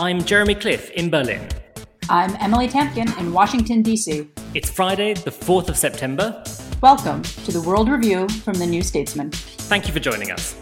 I'm Jeremy Cliffe in Berlin. I'm Emily Tamkin in Washington, D.C. It's Friday, the 4th of September. Welcome to the World Review from the New Statesman. Thank you for joining us.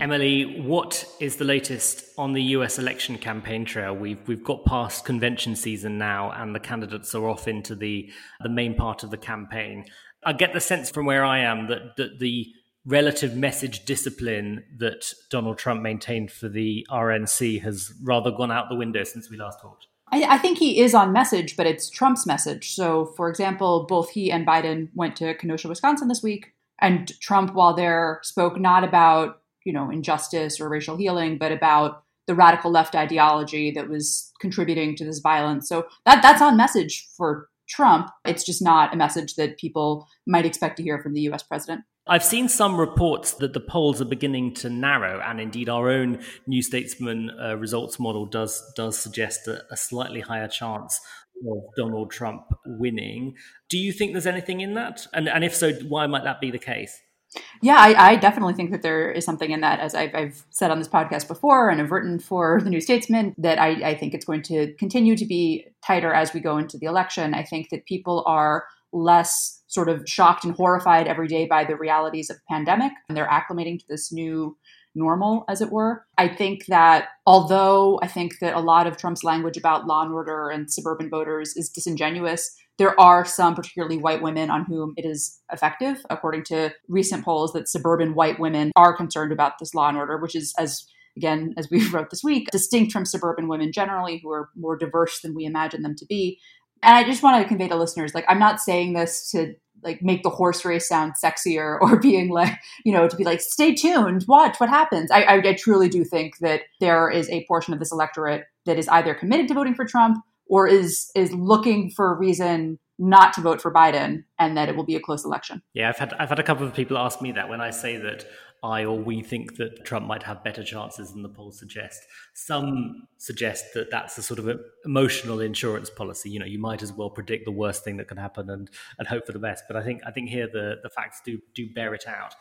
Emily, what is the latest on the US election campaign trail? We've we've got past convention season now and the candidates are off into the the main part of the campaign. I get the sense from where I am that, that the relative message discipline that Donald Trump maintained for the RNC has rather gone out the window since we last talked. I, I, think he is on message, but it's Trump's message. So, for example, both he and Biden went to Kenosha, Wisconsin this week, and Trump, while there, spoke not about you know injustice or racial healing, but about the radical left ideology that was contributing to this violence. So that that's on message for Trump. It's just not a message that people might expect to hear from the U.S. president. I've seen some reports that the polls are beginning to narrow, and indeed, our own New Statesman uh, results model does does suggest a, a, slightly higher chance of Donald Trump winning. Do you think there's anything in that? And and if so, why might that be the case? Yeah, I, I definitely think that there is something in that, as I've, I've, said on this podcast before, and have written for the New Statesman, that I, I think it's going to continue to be tighter as we go into the election. I think that people are less sort of shocked and horrified every day by the realities of the pandemic and they're acclimating to this new normal as it were i think that although i think that a lot of trump's language about law and order and suburban voters is disingenuous there are some particularly white women on whom it is effective according to recent polls that suburban white women are concerned about this law and order which is as again, as we wrote this week, distinct from suburban women generally, who are more diverse than we imagine them to be. And I just want to convey to listeners, like, I'm not saying this to like make the horse race sound sexier or being like, you know, to be like, stay tuned, watch what happens. I, I, I truly do think that there is a portion of this electorate that is either committed to voting for Trump or is is looking for a reason not to vote for Biden and that it will be a close election. Yeah, I've had I've had a couple of people ask me that when I say that I or we think that Trump might have better chances than the polls suggest. Some suggest that that's a sort of emotional insurance policy. You know, you might as well predict the worst thing that can happen and and hope for the best. But I think I think here the the facts do do bear it out.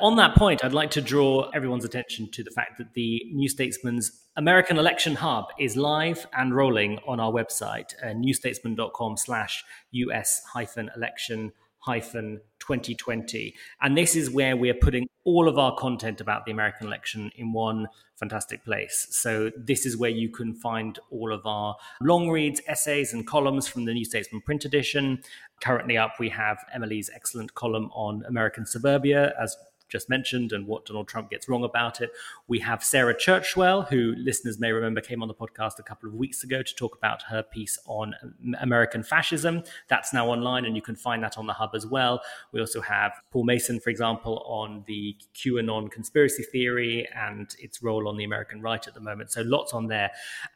On that point, I'd like to draw everyone's attention to the fact that the New Statesman's American Election Hub is live and rolling on our website, uh, newstatesman.com slash US hyphen election hyphen 2020. And this is where we're putting all of our content about the American election in one fantastic place. So this is where you can find all of our long reads, essays, and columns from the New Statesman print edition. Currently up, we have Emily's excellent column on American suburbia, as just mentioned and what Donald Trump gets wrong about it. We have Sarah Churchwell, who listeners may remember came on the podcast a couple of weeks ago to talk about her piece on American fascism. That's now online and you can find that on the hub as well. We also have Paul Mason, for example, on the QAnon conspiracy theory and its role on the American right at the moment. So lots on there.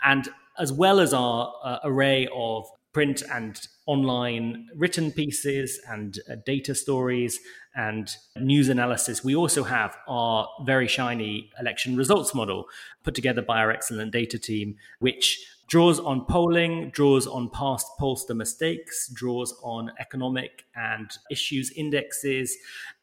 And as well as our uh, array of print and online written pieces and uh, data stories and news analysis. We also have our very shiny election results model put together by our excellent data team, which draws on polling, draws on past pollster mistakes, draws on economic and issues indexes,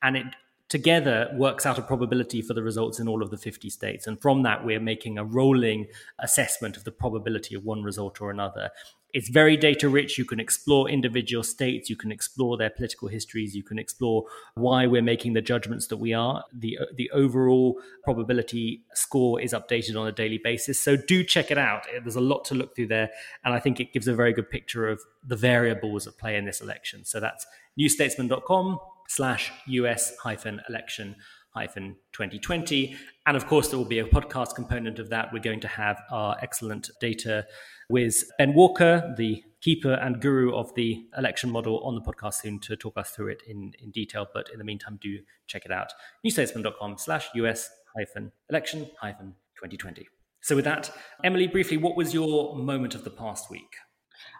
and it together works out a probability for the results in all of the 50 states. And from that, we're making a rolling assessment of the probability of one result or another. It's very data rich. You can explore individual states, you can explore their political histories, you can explore why we're making the judgments that we are. The the overall probability score is updated on a daily basis. So do check it out. There's a lot to look through there, and I think it gives a very good picture of the variables at play in this election. So that's newstatesman.com slash US hyphen election hyphen 2020. And of course, there will be a podcast component of that. We're going to have our excellent data with Ben Walker, the keeper and guru of the election model, on the podcast soon to talk us through it in, in detail. But in the meantime, do check it out. newstatesman.com slash US hyphen election hyphen 2020. So with that, Emily, briefly, what was your moment of the past week?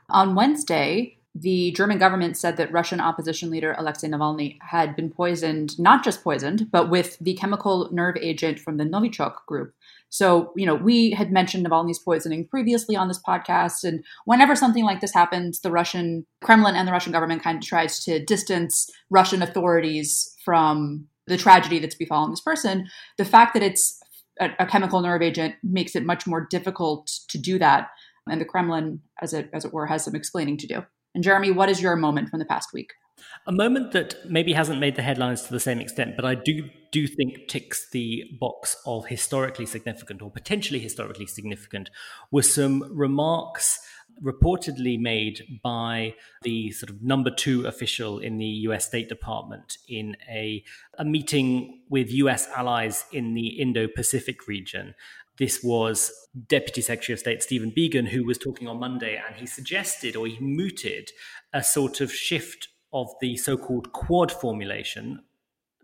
On Wednesday, the German government said that Russian opposition leader Alexei Navalny had been poisoned, not just poisoned, but with the chemical nerve agent from the Novichok group. So, you know, we had mentioned Navalny's poisoning previously on this podcast. And whenever something like this happens, the Russian Kremlin and the Russian government kind of tries to distance Russian authorities from the tragedy that's befallen this person. The fact that it's a, a chemical nerve agent makes it much more difficult to do that. And the Kremlin, as it, as it were, has some explaining to do. And Jeremy, what is your moment from the past week? A moment that maybe hasn't made the headlines to the same extent, but I do do think ticks the box of historically significant or potentially historically significant were some remarks reportedly made by the sort of number two official in the US State Department in a, a meeting with US allies in the Indo Pacific region. This was Deputy Secretary of State Stephen Biegun who was talking on Monday, and he suggested or he mooted a sort of shift of the so-called Quad formulation,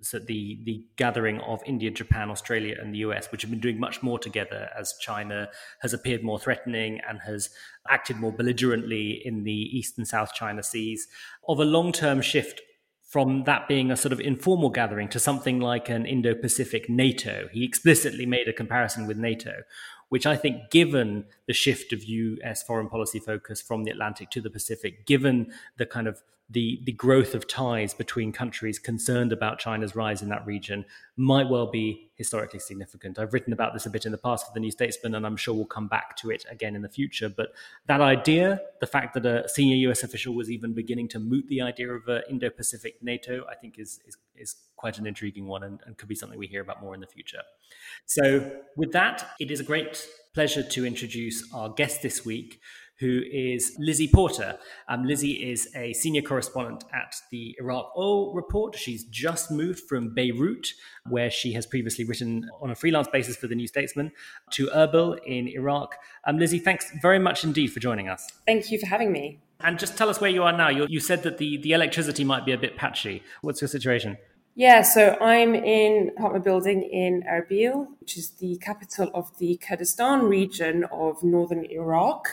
so the the gathering of India, Japan, Australia, and the US, which have been doing much more together as China has appeared more threatening and has acted more belligerently in the East and South China Seas, of a long-term shift from that being a sort of informal gathering to something like an Indo Pacific NATO. He explicitly made a comparison with NATO, which I think, given the shift of US foreign policy focus from the Atlantic to the Pacific, given the kind of the, the growth of ties between countries concerned about China's rise in that region might well be historically significant. I've written about this a bit in the past for the New Statesman, and I'm sure we'll come back to it again in the future. But that idea, the fact that a senior US official was even beginning to moot the idea of uh, an Indo Pacific NATO, I think is, is, is quite an intriguing one and, and could be something we hear about more in the future. So, with that, it is a great pleasure to introduce our guest this week who is Lizzie Porter. Um, Lizzie is a senior correspondent at the Iraq Oil Report. She's just moved from Beirut, where she has previously written on a freelance basis for the New Statesman, to Erbil in Iraq. Um, Lizzie, thanks very much indeed for joining us. Thank you for having me. And just tell us where you are now. you you said that the, the electricity might be a bit patchy. What's your situation? Yeah, so I'm in apartment building in Erbil, which is the capital of the Kurdistan region of northern Iraq.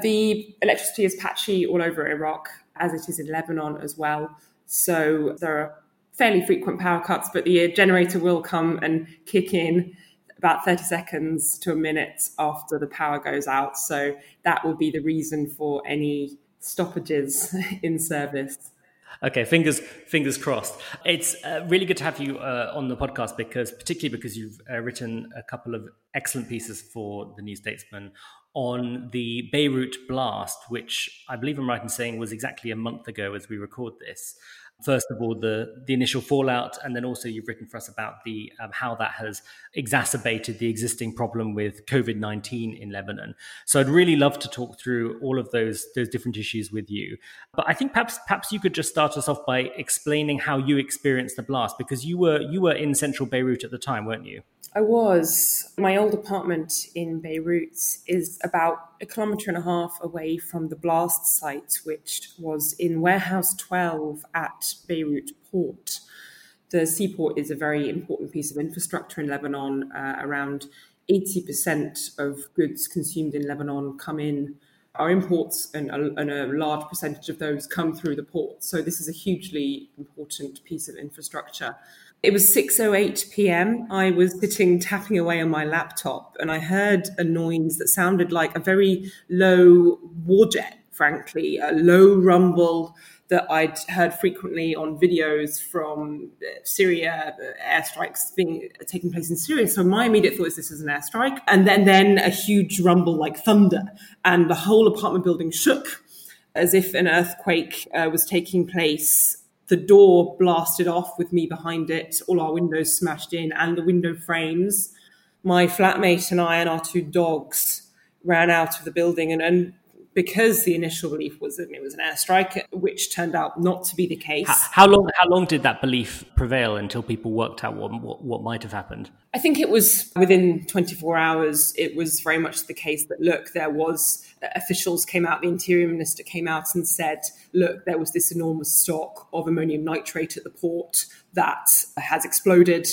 The electricity is patchy all over Iraq, as it is in Lebanon as well. So there are fairly frequent power cuts, but the generator will come and kick in about 30 seconds to a minute after the power goes out. So that will be the reason for any stoppages in service. Okay, fingers fingers crossed. It's uh, really good to have you uh, on the podcast because, particularly because you've uh, written a couple of excellent pieces for the New Statesman on the Beirut blast, which I believe I'm right in saying was exactly a month ago as we record this. First of all, the the initial fallout, and then also you've written for us about the um, how that has exacerbated the existing problem with COVID nineteen in Lebanon. So I'd really love to talk through all of those those different issues with you. But I think perhaps perhaps you could just start us off by explaining how you experienced the blast because you were you were in central Beirut at the time, weren't you? I was. My old apartment in Beirut is about a kilometre and a half away from the blast site, which was in Warehouse 12 at Beirut Port. The seaport is a very important piece of infrastructure in Lebanon. Uh, around 80% of goods consumed in Lebanon come in, are imports, and a, and a large percentage of those come through the port. So, this is a hugely important piece of infrastructure. It was 6:08 p.m. I was sitting tapping away on my laptop and I heard a noise that sounded like a very low warjet, frankly, a low rumble that I'd heard frequently on videos from uh, Syria, uh, airstrikes being uh, taking place in Syria. So my immediate thought is this is an airstrike. And then, then a huge rumble like thunder, and the whole apartment building shook as if an earthquake uh, was taking place. The door blasted off with me behind it, all our windows smashed in, and the window frames. My flatmate and I and our two dogs ran out of the building and, and because the initial belief was that it was an airstrike, which turned out not to be the case. How, how long? How long did that belief prevail until people worked out what, what, what might have happened? I think it was within 24 hours. It was very much the case that look, there was uh, officials came out. The interior minister came out and said, look, there was this enormous stock of ammonium nitrate at the port that has exploded,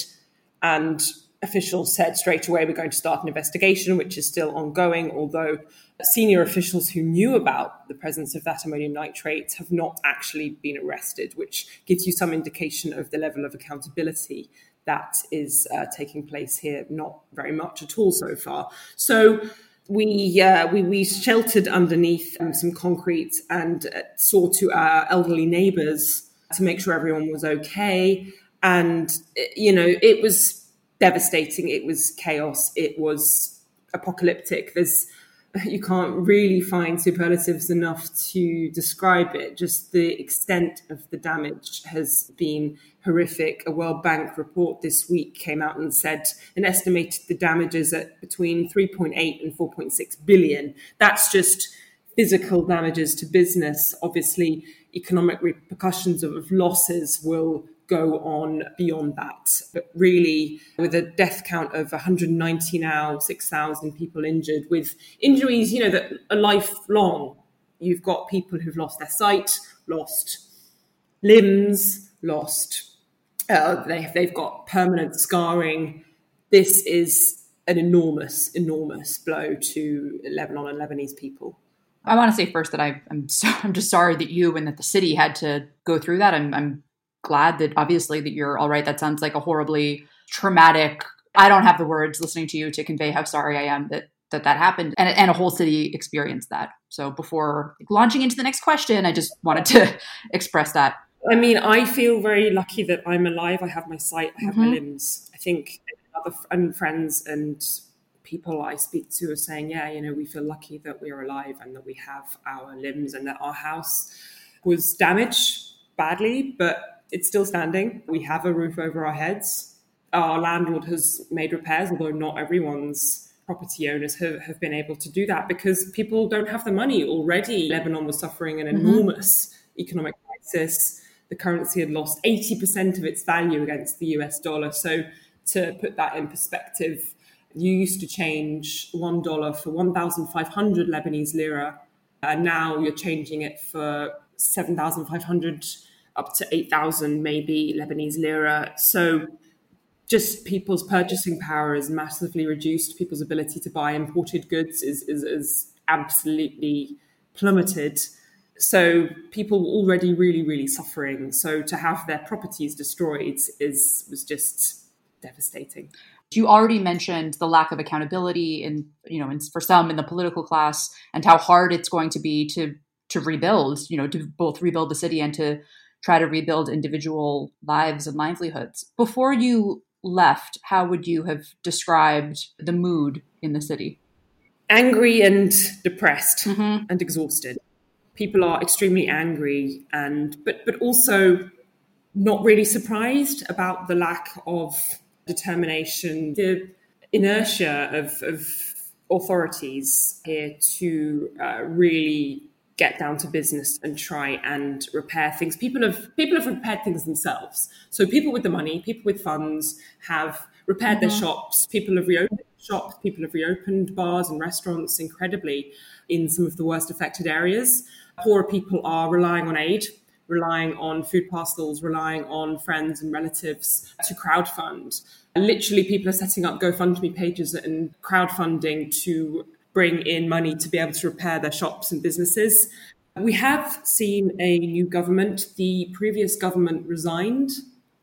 and officials said straight away we're going to start an investigation, which is still ongoing, although senior officials who knew about the presence of that ammonium nitrate have not actually been arrested, which gives you some indication of the level of accountability that is uh, taking place here. Not very much at all so far. So we uh, we, we sheltered underneath um, some concrete and uh, saw to our elderly neighbours to make sure everyone was okay. And you know, it was devastating. It was chaos. It was apocalyptic. There's you can't really find superlatives enough to describe it. Just the extent of the damage has been horrific. A World Bank report this week came out and said and estimated the damages at between 3.8 and 4.6 billion. That's just physical damages to business. Obviously, economic repercussions of losses will go on beyond that. But really, with a death count of 190 now, 6,000 people injured, with injuries, you know, that are lifelong. You've got people who've lost their sight, lost limbs, lost, uh, they, they've got permanent scarring. This is an enormous, enormous blow to Lebanon and Lebanese people. I want to say first that I, am so, I'm just sorry that you and that the city had to go through that. I'm, I'm glad that obviously that you're all right. That sounds like a horribly traumatic. I don't have the words listening to you to convey how sorry I am that that that happened and, and a whole city experienced that. So before launching into the next question, I just wanted to express that. I mean, I feel very lucky that I'm alive. I have my sight, I have mm-hmm. my limbs. I think other and friends and people I speak to are saying, yeah, you know, we feel lucky that we're alive and that we have our limbs and that our house was damaged badly, but it's still standing. We have a roof over our heads. Our landlord has made repairs, although not everyone's property owners have, have been able to do that because people don't have the money already. Lebanon was suffering an mm-hmm. enormous economic crisis. The currency had lost 80% of its value against the US dollar. So, to put that in perspective, you used to change $1 for 1,500 Lebanese lira, and now you're changing it for 7,500 up to 8,000 maybe Lebanese lira. So just people's purchasing power is massively reduced. People's ability to buy imported goods is, is, is absolutely plummeted. So people were already really, really suffering. So to have their properties destroyed is was just devastating. You already mentioned the lack of accountability in, you know, in, for some in the political class and how hard it's going to be to to rebuild, you know, to both rebuild the city and to try to rebuild individual lives and livelihoods. Before you left, how would you have described the mood in the city? Angry and depressed mm-hmm. and exhausted. People are extremely angry and but but also not really surprised about the lack of determination, the inertia of, of authorities here to uh, really get down to business and try and repair things. People have people have repaired things themselves. So people with the money, people with funds have repaired mm-hmm. their shops. People have reopened shops. People have reopened bars and restaurants incredibly in some of the worst affected areas. Poorer people are relying on aid, relying on food parcels, relying on friends and relatives to crowdfund. Literally, people are setting up GoFundMe pages and crowdfunding to bring in money to be able to repair their shops and businesses. We have seen a new government. The previous government resigned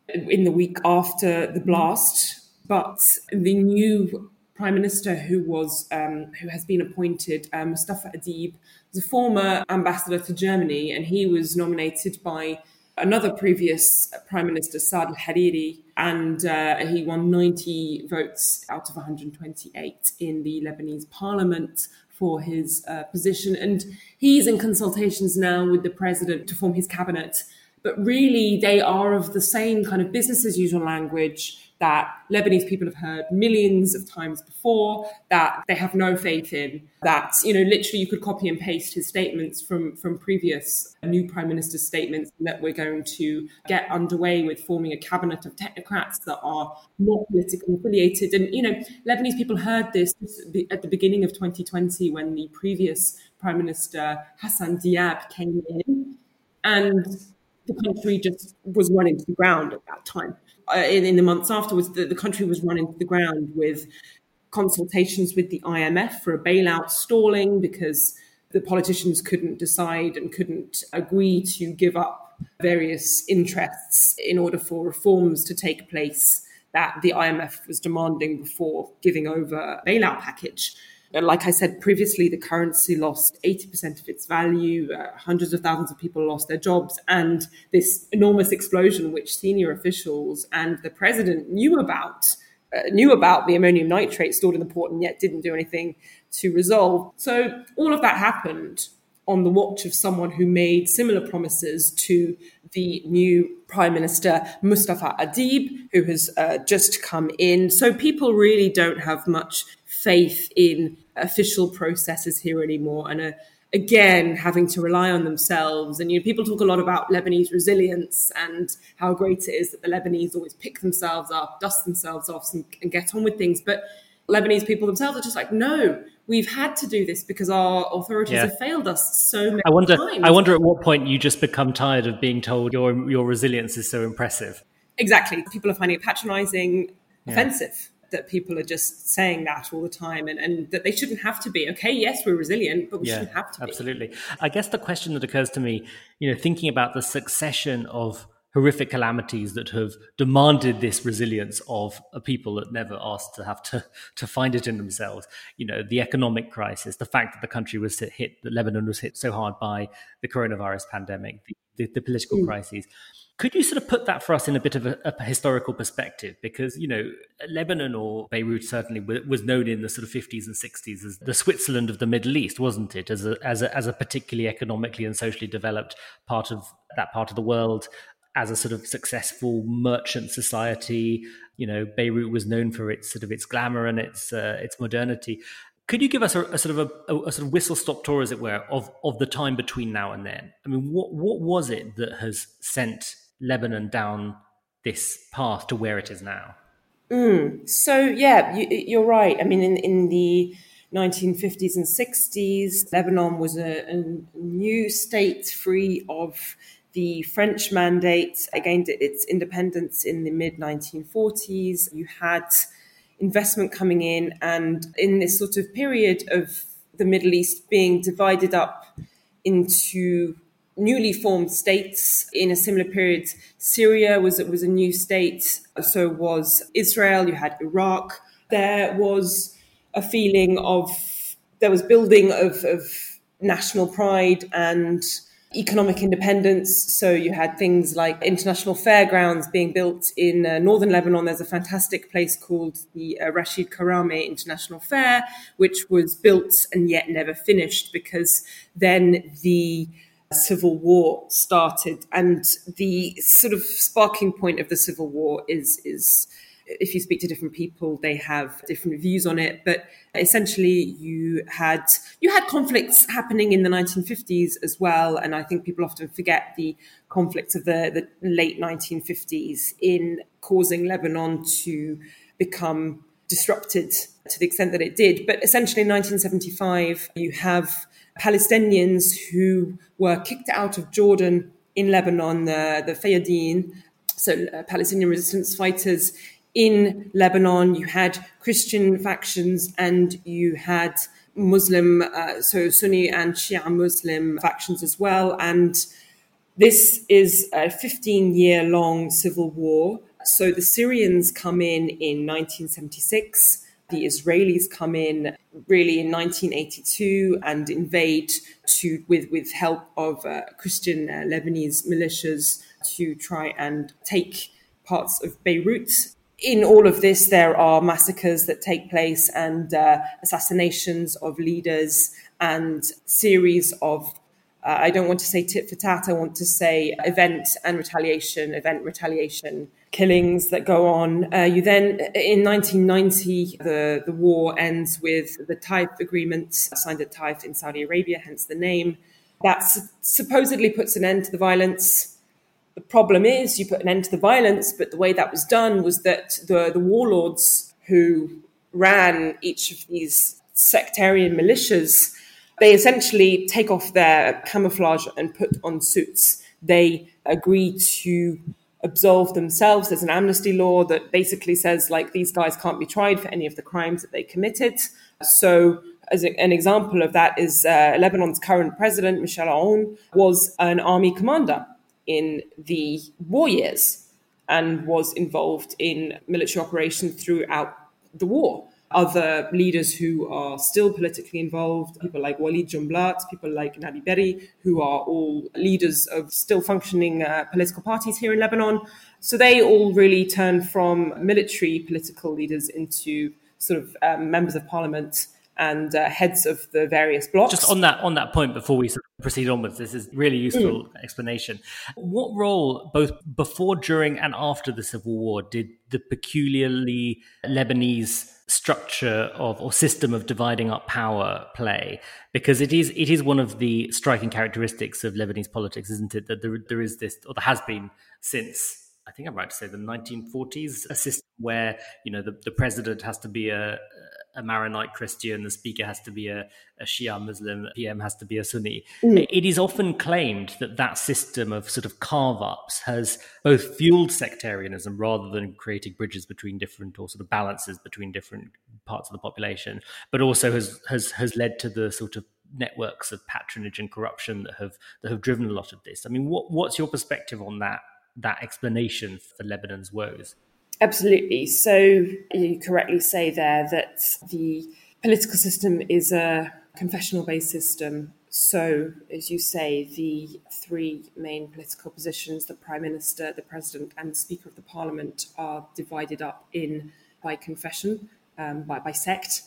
in the week after the blast, but the new prime minister who was um, who has been appointed, uh, Mustafa Adib, was a former ambassador to Germany, and he was nominated by another previous prime minister, Saad al-Hariri, and uh, he won 90 votes out of 128 in the Lebanese parliament for his uh, position. And he's in consultations now with the president to form his cabinet. But really, they are of the same kind of business as usual language that Lebanese people have heard millions of times before, that they have no faith in, that, you know, literally you could copy and paste his statements from, from previous new prime minister's statements that we're going to get underway with forming a cabinet of technocrats that are not politically affiliated. And, you know, Lebanese people heard this at the beginning of 2020 when the previous prime minister, Hassan Diab, came in and the country just was running to the ground at that time uh, in, in, the months afterwards, the, the country was running to the ground with consultations with the IMF for a bailout stalling because the politicians couldn't decide and couldn't agree to give up various interests in order for reforms to take place that the IMF was demanding before giving over a bailout package. Like I said previously, the currency lost 80% of its value, uh, hundreds of thousands of people lost their jobs, and this enormous explosion, which senior officials and the president knew about, uh, knew about the ammonium nitrate stored in the port and yet didn't do anything to resolve. So all of that happened on the watch of someone who made similar promises to the new Prime Minister Mustafa Adib, who has uh, just come in. So people really don't have much faith in official processes here anymore and are again having to rely on themselves. And you know, people talk a lot about Lebanese resilience and how great it is that the Lebanese always pick themselves up, dust themselves off, and, and get on with things. But Lebanese people themselves are just like, no, we've had to do this because our authorities yeah. have failed us so many I wonder, times. I wonder at what point you just become tired of being told your your resilience is so impressive. Exactly. People are finding it patronizing, yeah. offensive that people are just saying that all the time and, and that they shouldn't have to be. Okay, yes, we're resilient, but we yeah, shouldn't have to absolutely. I guess the question that occurs to me, you know, thinking about the succession of horrific calamities that have demanded this resilience of a people that never asked to have to to find it in themselves. You know, the economic crisis, the fact that the country was hit, that Lebanon was hit so hard by the coronavirus pandemic, the, the, the political mm. crises. Could you sort of put that for us in a bit of a, a, historical perspective? Because, you know, Lebanon or Beirut certainly was known in the sort of 50s and 60s as the Switzerland of the Middle East, wasn't it? As a, as a, as a particularly economically and socially developed part of that part of the world, as a sort of successful merchant society. You know, Beirut was known for its sort of its glamour and its uh, its modernity. Could you give us a, a sort of a, a, sort of whistle stop tour, as it were, of, of the time between now and then? I mean, what what was it that has sent Lebanon down this path to where it is now? Mm. So yeah, you, are right. I mean, in in the 1950s and 60s, Lebanon was a, a new state free of the French mandate. It gained its independence in the mid 1940s. You had investment coming in, and in this sort of period of the Middle East being divided up into newly formed states in a similar period. Syria was was a new state, so was Israel. You had Iraq. There was a feeling of there was building of, of national pride and economic independence. So you had things like international fairgrounds being built in uh, northern Lebanon. There's a fantastic place called the uh, Rashid Karame International Fair, which was built and yet never finished because then the civil war started and the sort of sparking point of the civil war is is if you speak to different people they have different views on it. But essentially you had you had conflicts happening in the 1950s as well. And i think people often forget the conflicts of the, the late 1950s in causing lebanon to become disrupted to the extent that it did. But essentially in 1975 you have Palestinians who were kicked out of Jordan in Lebanon, the, the Fedayeen, so uh, Palestinian resistance fighters in Lebanon. You had Christian factions and you had Muslim, uh, so Sunni and Shia Muslim factions as well. And this is a 15 year long civil war. So the Syrians come in in 1976 The Israelis come in really in 1982 and invade to with with help of uh, Christian uh, Lebanese militias to try and take parts of Beirut. In all of this, there are massacres that take place and uh, assassinations of leaders and series of uh, I don't want to say tit for tat. I want to say event and retaliation, event retaliation killings that go on. Uh, you then, in 1990, the, the war ends with the Taif agreement signed at Taif in Saudi Arabia, hence the name. That supposedly puts an end to the violence. The problem is you put an end to the violence, but the way that was done was that the, the warlords who ran each of these sectarian militias they essentially take off their camouflage and put on suits. They agree to absolve themselves. There's an amnesty law that basically says, like, these guys can't be tried for any of the crimes that they committed. So, as an example of that, is uh, Lebanon's current president, Michel Aoun, was an army commander in the war years and was involved in military operations throughout the war other leaders who are still politically involved, people like Walid Jumblat, people like Nabih Berri, who are all leaders of still functioning uh, political parties here in Lebanon. So they all really turn from military political leaders into sort of um, members of parliament and uh, heads of the various blocks. Just on that on that point, before we proceed onwards, this is really useful mm. explanation. What role, both before, during, and after the civil war, did the peculiarly Lebanese structure of or system of dividing up power play? Because it is it is one of the striking characteristics of Lebanese politics, isn't it? That there there is this, or there has been since I think I'm right to say the 1940s, a system where you know the, the president has to be a, a Maronite Christian, the speaker has to be a, a Shia Muslim, PM has to be a Sunni. Mm. It is often claimed that that system of sort of carve ups has both fueled sectarianism rather than creating bridges between different or sort of balances between different parts of the population, but also has has has led to the sort of networks of patronage and corruption that have that have driven a lot of this. I mean, what what's your perspective on that that explanation for Lebanon's woes? Absolutely. So you correctly say there that the political system is a confessional based system. So, as you say, the three main political positions the Prime Minister, the President, and the Speaker of the Parliament are divided up in by confession, um, by, by sect.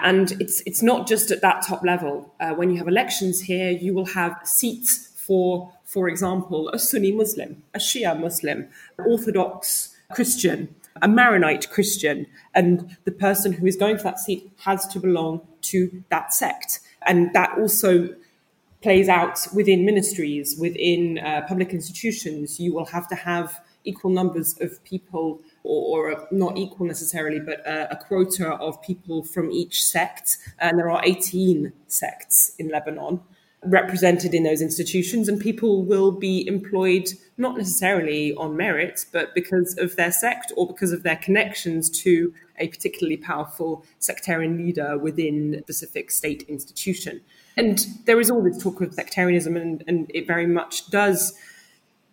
And it's, it's not just at that top level. Uh, when you have elections here, you will have seats for, for example, a Sunni Muslim, a Shia Muslim, Orthodox Christian, a Maronite Christian, and the person who is going for that seat has to belong to that sect. And that also plays out within ministries, within uh, public institutions. You will have to have equal numbers of people, or, or not equal necessarily, but a, a, quota of people from each sect. And there are 18 sects in Lebanon represented in those institutions, and people will be employed not necessarily on merit, but because of their sect or because of their connections to a particularly powerful sectarian leader within a specific state institution. And there is all this talk of sectarianism, and, and it very much does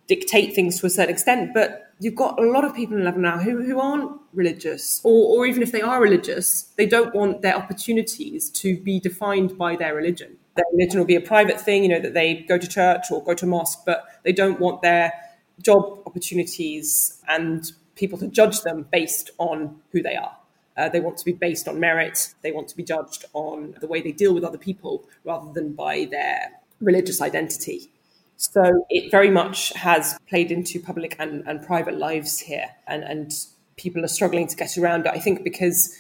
dictate things to a certain extent, but you've got a lot of people in Lebanon now who, who aren't religious, or, or even if they are religious, they don't want their opportunities to be defined by their religion their religion will be a private thing, you know, that they go to church or go to mosque, but they don't want their job opportunities and people to judge them based on who they are. Uh, they want to be based on merit. They want to be judged on the way they deal with other people rather than by their religious identity. So it very much has played into public and, and private lives here, and, and people are struggling to get around it. I think because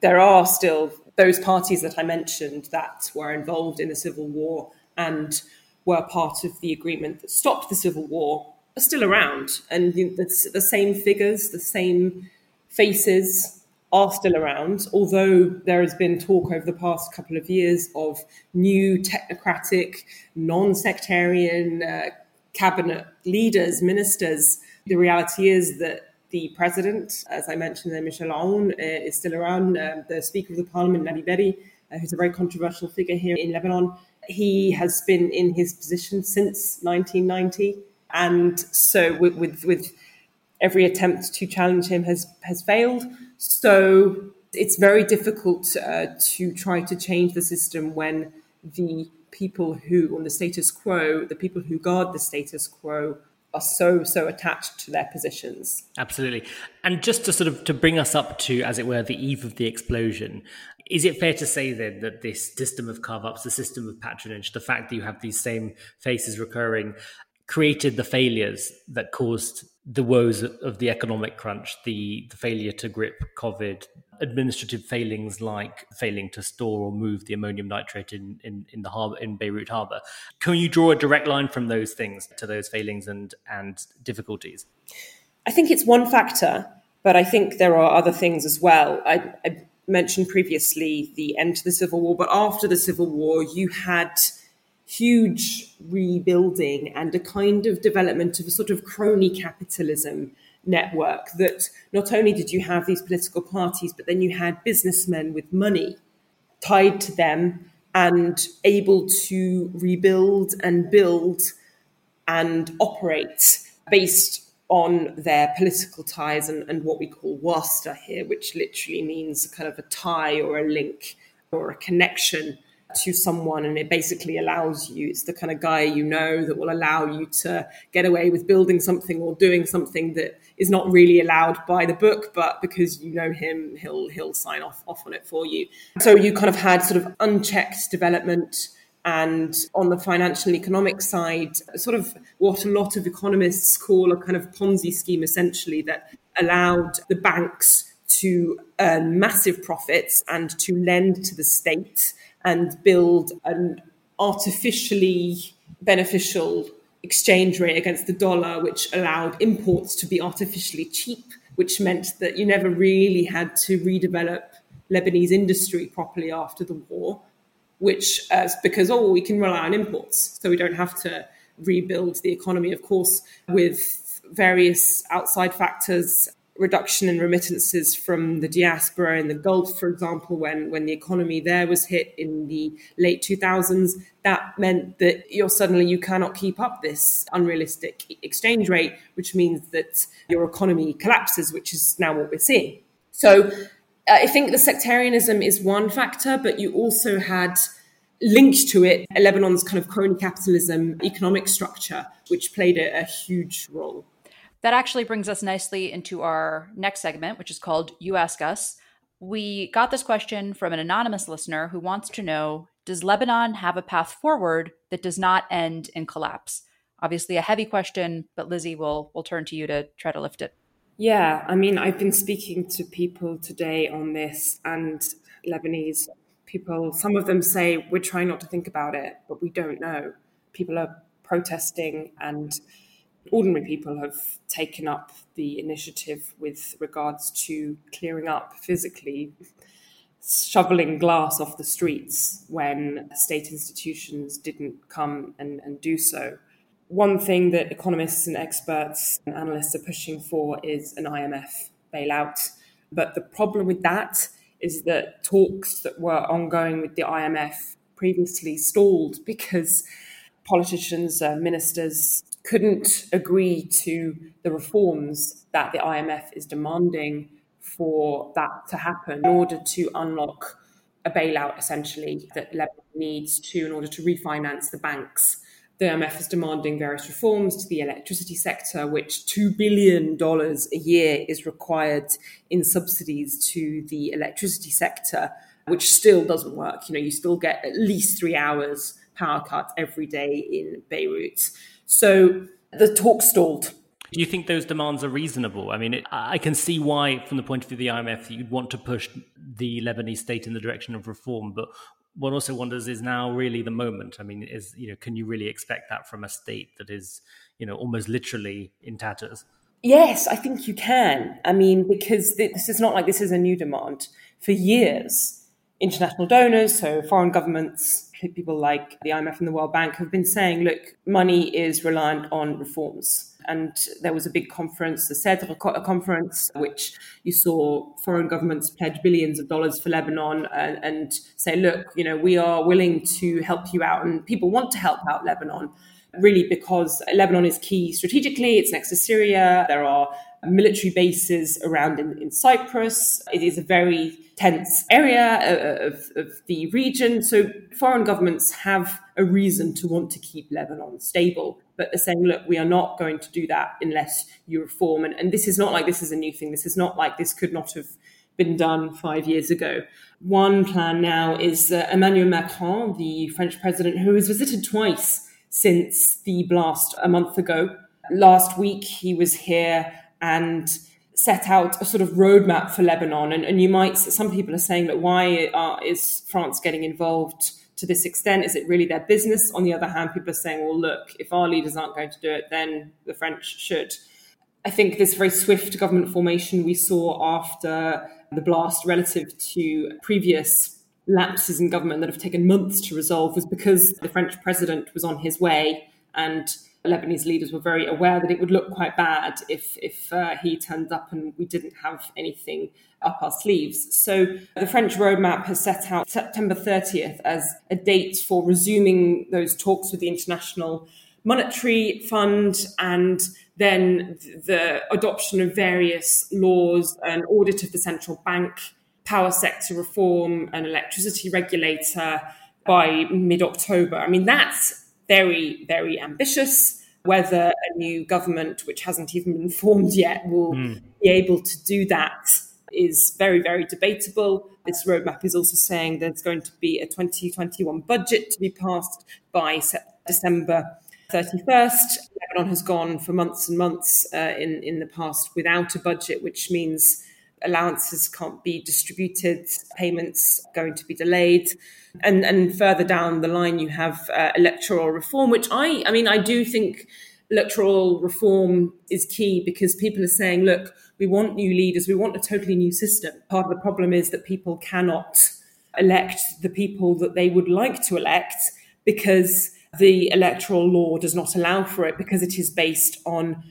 there are still those parties that I mentioned that were involved in the Civil War and were part of the agreement that stopped the Civil War are still around. And the, the same figures, the same faces are still around, although there has been talk over the past couple of years of new technocratic, non sectarian uh, cabinet leaders, ministers. The reality is that the president, as I mentioned, Michel Aoun, uh, is still around. Um, the Speaker of the Parliament, Nabih Berri, uh, who's a very controversial figure here in Lebanon, he has been in his position since 1990, and so with, with, with every attempt to challenge him has has failed. So it's very difficult uh, to try to change the system when the people who, on the status quo, the people who guard the status quo, are so so attached to their positions. Absolutely. And just to sort of to bring us up to as it were the eve of the explosion is it fair to say then that this system of carve-ups the system of patronage the fact that you have these same faces recurring created the failures that caused the woes of the economic crunch the, the failure to grip covid administrative failings like failing to store or move the ammonium nitrate in, in, in the harbor in Beirut harbor. Can you draw a direct line from those things to those failings and, and difficulties? I think it's one factor, but I think there are other things as well. I, I mentioned previously the end to the Civil War, but after the Civil War, you had huge rebuilding and a kind of development of a sort of crony capitalism network that not only did you have these political parties, but then you had businessmen with money tied to them and able to rebuild and build and operate based on their political ties and, and what we call wasta here, which literally means kind of a tie or a link or a connection to someone and it basically allows you it's the kind of guy you know that will allow you to get away with building something or doing something that is not really allowed by the book but because you know him he'll he'll sign off off on it for you. So you kind of had sort of unchecked development and on the financial economic side sort of what a lot of economists call a kind of ponzi scheme essentially that allowed the banks to earn massive profits and to lend to the state and build an artificially beneficial exchange rate against the dollar, which allowed imports to be artificially cheap, which meant that you never really had to redevelop Lebanese industry properly after the war, which uh, because, oh, we can rely on imports, so we don't have to rebuild the economy. Of course, with various outside factors reduction in remittances from the diaspora in the Gulf, for example, when, when the economy there was hit in the late 2000s, that meant that you're suddenly you cannot keep up this unrealistic exchange rate, which means that your economy collapses, which is now what we're seeing. So uh, I think the sectarianism is one factor, but you also had linked to it Lebanon's kind of crony capitalism economic structure, which played a, a huge role. That actually brings us nicely into our next segment, which is called You Ask Us. We got this question from an anonymous listener who wants to know Does Lebanon have a path forward that does not end in collapse? Obviously, a heavy question, but Lizzie will will turn to you to try to lift it. Yeah, I mean, I've been speaking to people today on this, and Lebanese people, some of them say, We're trying not to think about it, but we don't know. People are protesting and ordinary people have taken up the initiative with regards to clearing up physically, shoveling glass off the streets when state institutions didn't come and, and do so. One thing that economists and experts and analysts are pushing for is an IMF bailout. But the problem with that is that talks that were ongoing with the IMF previously stalled because politicians, uh, ministers, couldn't agree to the reforms that the IMF is demanding for that to happen in order to unlock a bailout, essentially, that Lebanon needs to in order to refinance the banks. The IMF is demanding various reforms to the electricity sector, which $2 billion a year is required in subsidies to the electricity sector, which still doesn't work. You know, you still get at least three hours power cut every day in Beirut. So the talk stalled. Do you think those demands are reasonable? I mean, it, I can see why, from the point of view of the IMF, you'd want to push the Lebanese state in the direction of reform. But one also wonders: is now really the moment? I mean, is you know, can you really expect that from a state that is, you know, almost literally in tatters? Yes, I think you can. I mean, because this is not like this is a new demand. For years, international donors, so foreign governments, people like the IMF and the World Bank have been saying, look, money is reliant on reforms. And there was a big conference, the CEDRE conference, which you saw foreign governments pledge billions of dollars for Lebanon and, and say, look, you know, we are willing to help you out, and people want to help out Lebanon. really because Lebanon is key strategically. It's next to Syria. There are military bases around in, in Cyprus. It is a very tense area of, of, the region. So foreign governments have a reason to want to keep Lebanon stable. But they're saying, look, we are not going to do that unless you reform. And, and this is not like this is a new thing. This is not like this could not have been done five years ago. One plan now is uh, Emmanuel Macron, the French president, who has visited twice since the blast a month ago. Last week, he was here and set out a sort of roadmap for Lebanon. And, and you might, some people are saying that why are, is France getting involved to this extent? Is it really their business? On the other hand, people are saying, well, look, if our leaders aren't going to do it, then the French should. I think this very swift government formation we saw after the blast relative to previous lapses in government that have taken months to resolve was because the French president was on his way and Lebanese leaders were very aware that it would look quite bad if if uh, he turned up and we didn't have anything up our sleeves. So the French roadmap has set out September 30th as a date for resuming those talks with the International Monetary Fund and then the adoption of various laws, an audit of the central bank, power sector reform, an electricity regulator by mid October. I mean, that's very, very ambitious. Whether a new government, which hasn't even been formed yet, will mm. be able to do that is very, very debatable. This roadmap is also saying there's going to be a 2021 budget to be passed by December 31st. Lebanon has gone for months and months uh, in, in the past without a budget, which means allowances can't be distributed, payments going to be delayed. And, and further down the line, you have uh, electoral reform, which I, I mean, I do think electoral reform is key because people are saying, look, we want new leaders, we want a totally new system. Part of the problem is that people cannot elect the people that they would like to elect because the electoral law does not allow for it because it is based on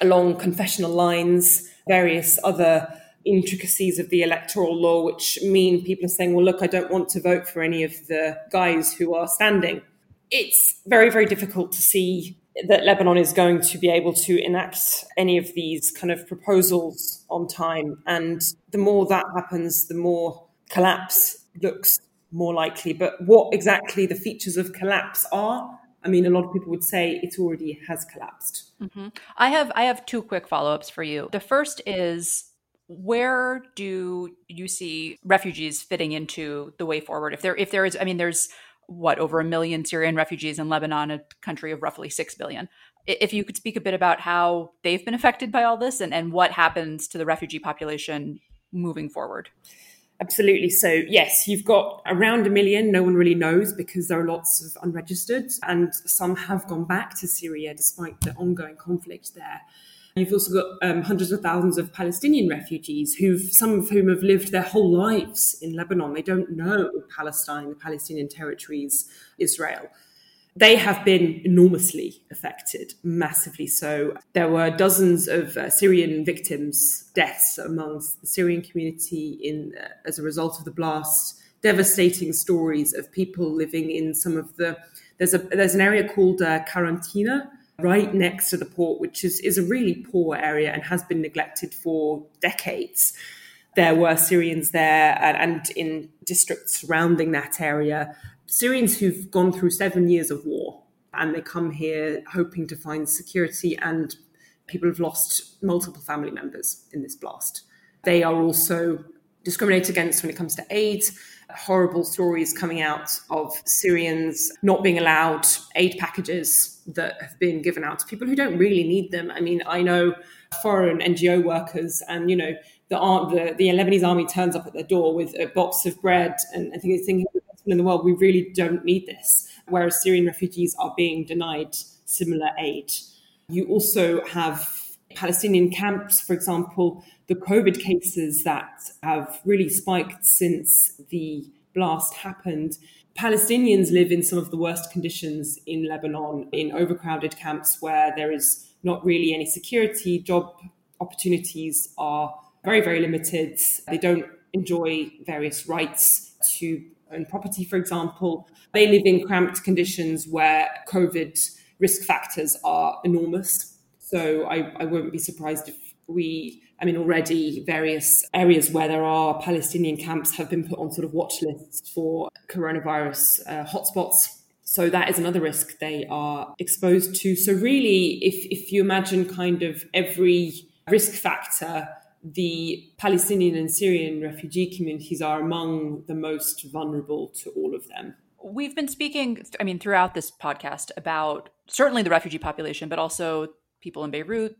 along confessional lines, various other intricacies of the electoral law, which mean people are saying, well, look, I don't want to vote for any of the guys who are standing. It's very, very difficult to see that Lebanon is going to be able to enact any of these kind of proposals on time. And the more that happens, the more collapse looks more likely. But what exactly the features of collapse are, I mean, a lot of people would say it already has collapsed. Mm-hmm. I have I have two quick follow ups for you. The first is where do you see refugees fitting into the way forward? If there if there is, I mean, there's what over a million Syrian refugees in Lebanon, a country of roughly six billion. If you could speak a bit about how they've been affected by all this and, and what happens to the refugee population moving forward. Absolutely. So, yes, you've got around a million. No one really knows because there are lots of unregistered, and some have gone back to Syria despite the ongoing conflict there. You've also got um, hundreds of thousands of Palestinian refugees, who've some of whom have lived their whole lives in Lebanon. They don't know Palestine, the Palestinian territories, Israel. They have been enormously affected, massively so. There were dozens of uh, Syrian victims, deaths amongst the Syrian community in uh, as a result of the blast. Devastating stories of people living in some of the there's a there's an area called uh, Karantina, right next to the port, which is, is a really poor area and has been neglected for decades. There were Syrians there and, and in districts surrounding that area, Syrians who've gone through seven years of war and they come here hoping to find security and people have lost multiple family members in this blast. They are also discriminated against when it comes to aid horrible stories coming out of Syrians not being allowed aid packages that have been given out to people who don't really need them. I mean, I know foreign NGO workers, and you know, the the, the Lebanese army turns up at their door with a box of bread, and I think it's thinking in the world, we really don't need this. Whereas Syrian refugees are being denied similar aid. You also have Palestinian camps, for example, the COVID cases that have really spiked since the blast happened. Palestinians live in some of the worst conditions in Lebanon, in overcrowded camps where there is not really any security. Job opportunities are very, very limited. They don't enjoy various rights to own property, for example. They live in cramped conditions where COVID risk factors are enormous. So I, I won't be surprised if we, I mean, already various areas where there are Palestinian camps have been put on sort of watch lists for coronavirus uh, hotspots. So that is another risk they are exposed to. So really, if if you imagine kind of every risk factor, the Palestinian and Syrian refugee communities are among the most vulnerable to all of them. We've been speaking, I mean, throughout this podcast about certainly the refugee population, but also people in Beirut,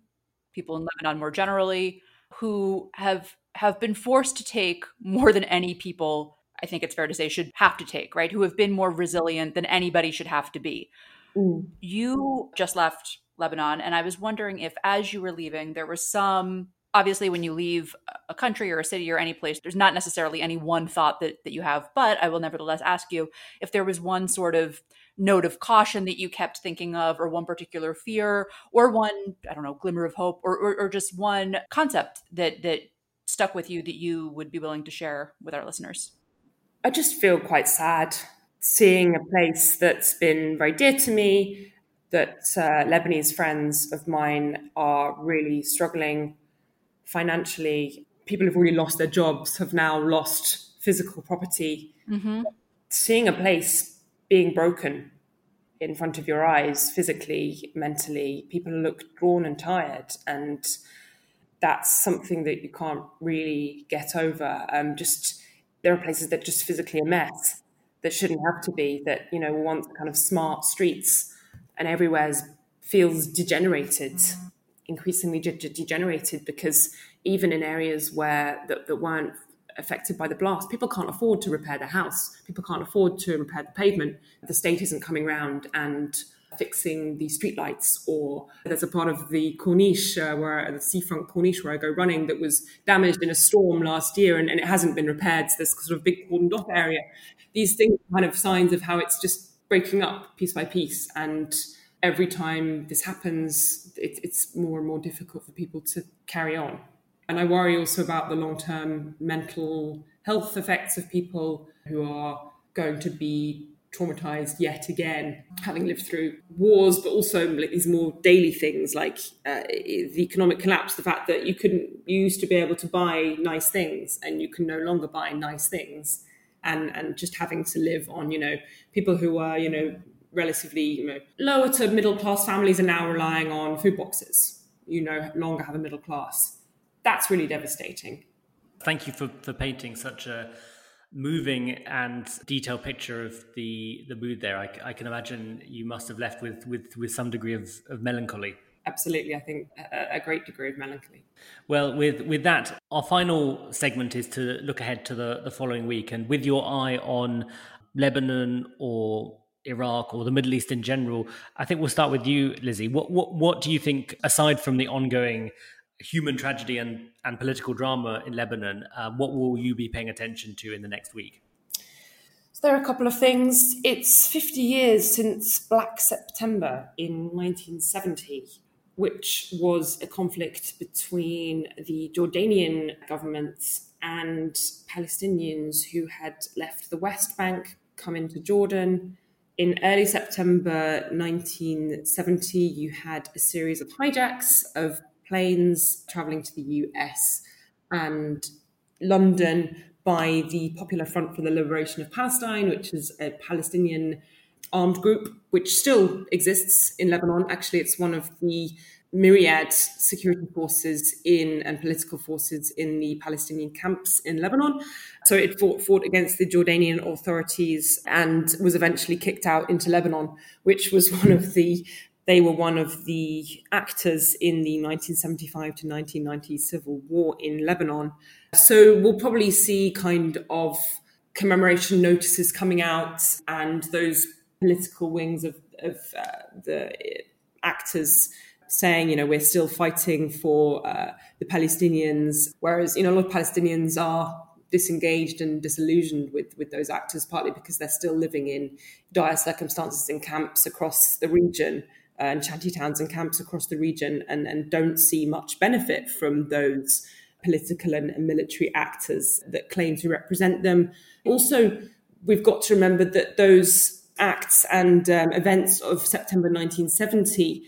people in Lebanon more generally, who have have been forced to take more than any people I think it's fair to say should have to take, right? Who have been more resilient than anybody should have to be. Mm. You just left Lebanon, and I was wondering if, as you were leaving, there was some. Obviously, when you leave a country or a city or any place, there's not necessarily any one thought that, that you have, but I will nevertheless ask you if there was one sort of note of caution that you kept thinking of, or one particular fear, or one, I don't know, glimmer of hope, or, or, or just one concept that, that stuck with you that you would be willing to share with our listeners. I just feel quite sad seeing a place that's been very dear to me, that uh, Lebanese friends of mine are really struggling financially. People have already lost their jobs, have now lost physical property. Mm-hmm. Seeing a place being broken in front of your eyes, physically, mentally, people look drawn and tired. And that's something that you can't really get over. Um, just there are places that just physically a mess that shouldn't have to be that you know want kind of smart streets and everywhere feels degenerated increasingly de- degenerated because even in areas where that, that weren't affected by the blast people can't afford to repair their house people can't afford to repair the pavement the state isn't coming around and fixing the streetlights, or there's a part of the Corniche, uh, where the seafront Corniche where I go running, that was damaged in a storm last year and, and it hasn't been repaired. So this sort of big cordoned off area. These things are kind of signs of how it's just breaking up piece by piece. And every time this happens, it, it's more and more difficult for people to carry on. And I worry also about the long term mental health effects of people who are going to be traumatized yet again, having lived through wars, but also these more daily things like uh, the economic collapse, the fact that you couldn't, you used to be able to buy nice things and you can no longer buy nice things. And, and just having to live on, you know, people who are, you know, relatively you know, lower to middle class families are now relying on food boxes. You no longer have a middle class. That's really devastating. Thank you for, for painting such a moving and detailed picture of the the mood there. I, I, can imagine you must have left with with with some degree of, of melancholy. Absolutely, I think a, a, great degree of melancholy. Well, with with that, our final segment is to look ahead to the the following week, and with your eye on Lebanon or Iraq or the Middle East in general. I think we'll start with you, Lizzie. What what what do you think, aside from the ongoing human tragedy and, and political drama in Lebanon, um, what will you be paying attention to in the next week? So there are a couple of things. It's 50 years since Black September in 1970, which was a conflict between the Jordanian government and Palestinians who had left the West Bank, come into Jordan. In early September 1970, you had a series of hijacks of planes traveling to the US and London by the Popular Front for the Liberation of Palestine, which is a Palestinian armed group which still exists in Lebanon. Actually, it's one of the myriad security forces in and political forces in the Palestinian camps in Lebanon. So it fought, fought against the Jordanian authorities and was eventually kicked out into Lebanon, which was one of the they were one of the actors in the 1975 to 1990 civil war in Lebanon. So we'll probably see kind of commemoration notices coming out and those political wings of, of uh, the actors saying, you know, we're still fighting for uh, the Palestinians, whereas, you know, a lot of Palestinians are disengaged and disillusioned with, with those actors, partly because they're still living in dire circumstances in camps across the region and shanty towns and camps across the region and, and don't see much benefit from those political and, and military actors that claim to represent them. Also, we've got to remember that those acts and um, events of September 1970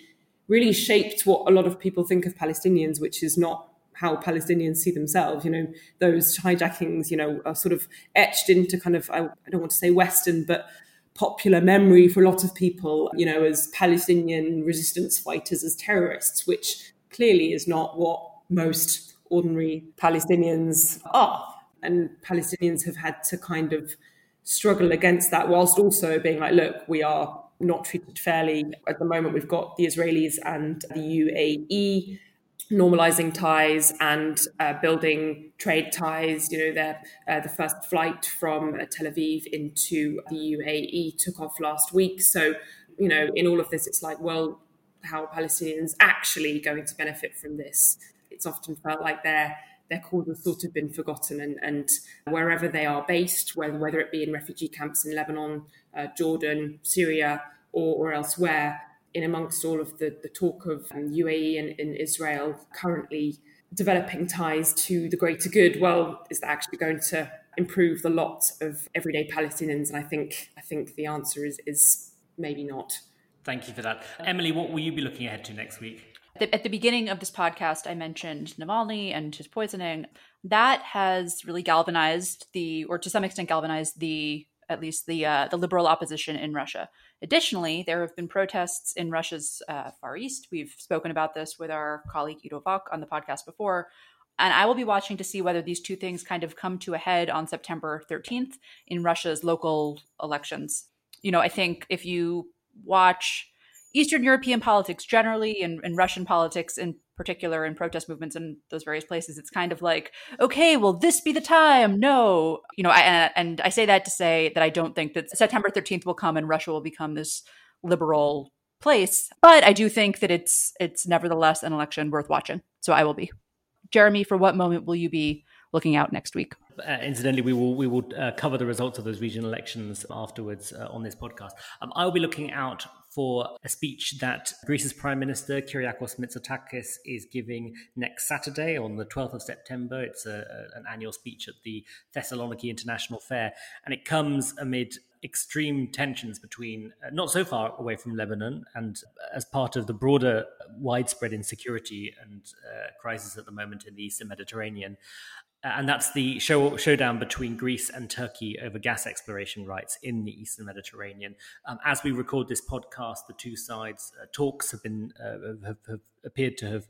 really shaped what a lot of people think of Palestinians, which is not how Palestinians see themselves. You know, those hijackings, you know, are sort of etched into kind of, I, I don't want to say Western, but popular memory for a lot of people, you know, as Palestinian resistance fighters, as terrorists, which clearly is not what most ordinary Palestinians are. And Palestinians have had to kind of struggle against that whilst also being like, look, we are not treated fairly. At the moment, we've got the Israelis and the UAE normalizing ties and uh, building trade ties. You know, uh, the first flight from uh, Tel Aviv into the UAE took off last week. So, you know, in all of this, it's like, well, how are Palestinians actually going to benefit from this? It's often felt like they're their cause has sort of been forgotten. And, and wherever they are based, whether, whether it be in refugee camps in Lebanon, uh, Jordan, Syria, or, or, elsewhere, in amongst all of the, the talk of um, UAE and, and Israel currently developing ties to the greater good, well, is that actually going to improve the lot of everyday Palestinians? And I think I think the answer is is maybe not. Thank you for that. Emily, what will you be looking ahead to next week? at the beginning of this podcast, I mentioned Navalny and his poisoning. That has really galvanized the, or to some extent, galvanized the at least the uh, the liberal opposition in Russia. Additionally, there have been protests in Russia's uh, Far East. We've spoken about this with our colleague Ido Vock on the podcast before. And I will be watching to see whether these two things kind of come to a head on September 13th in Russia's local elections. You know, I think if you watch Eastern European politics generally and, and, Russian politics in particular in protest movements in those various places, it's kind of like, okay, will this be the time? No. You know, I, and I say that to say that I don't think that September 13th will come and Russia will become this liberal place. But I do think that it's it's nevertheless an election worth watching. So I will be. Jeremy, for what moment will you be looking out next week? Uh, incidentally, we will we will uh, cover the results of those regional elections afterwards uh, on this podcast. Um, I will be looking out for a speech that Greece's Prime Minister Kyriakos Mitsotakis is giving next Saturday on the 12th of September. It's a, a, an annual speech at the Thessaloniki International Fair, and it comes amid extreme tensions between uh, not so far away from Lebanon and as part of the broader widespread insecurity and uh, crisis at the moment in the Eastern Mediterranean. Uh, and that's the show, showdown between Greece and Turkey over gas exploration rights in the Eastern Mediterranean. Um, as we record this podcast, the two sides' uh, talks have been uh, have, have, appeared to have,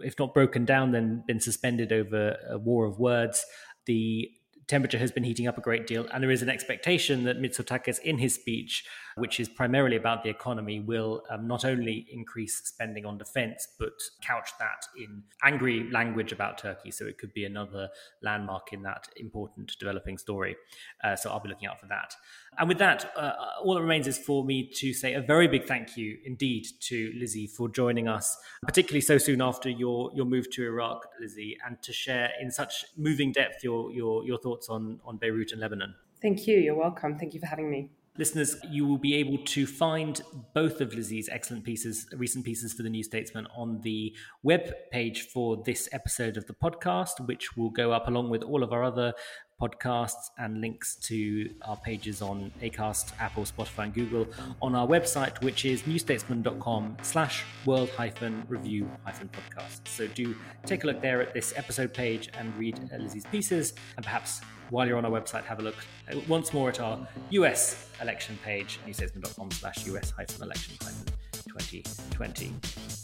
if not broken down, then been suspended over a war of words. The temperature has been heating up a great deal, and there is an expectation that Mitsotakis, in his speech, which is primarily about the economy, will um, not only increase spending on defence, but couch that in angry language about Turkey. So it could be another landmark in that important developing story. Uh, so I'll be looking out for that. And with that, uh, all that remains is for me to say a very big thank you indeed to Lizzie for joining us, particularly so soon after your, your move to Iraq, Lizzie, and to share in such moving depth your, your, your thoughts on, on Beirut and Lebanon. Thank you. You're welcome. Thank you for having me. Listeners, you will be able to find both of Lizzie's excellent pieces, recent pieces for the New Statesman, on the web page for this episode of the podcast, which will go up along with all of our other podcasts and links to our pages on Acast, Apple, Spotify, and Google on our website, which is newstatesman.com slash world hyphen review hyphen podcast. So do take a look there at this episode page and read Lizzie's pieces, and perhaps while you're on our website, have a look uh, once more at our US election page, newstatesman.com slash US hyphen election hyphen 2020.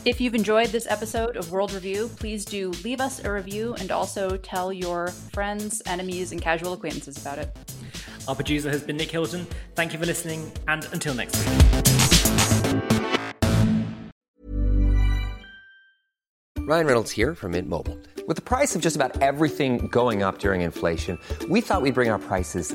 If you've enjoyed this episode of World Review, please do leave us a review and also tell your friends, enemies, and casual acquaintances about it. Our producer has been Nick Hilton. Thank you for listening, and until next week. Ryan Reynolds here from Mint Mobile. With the price of just about everything going up during inflation, we thought we'd bring our prices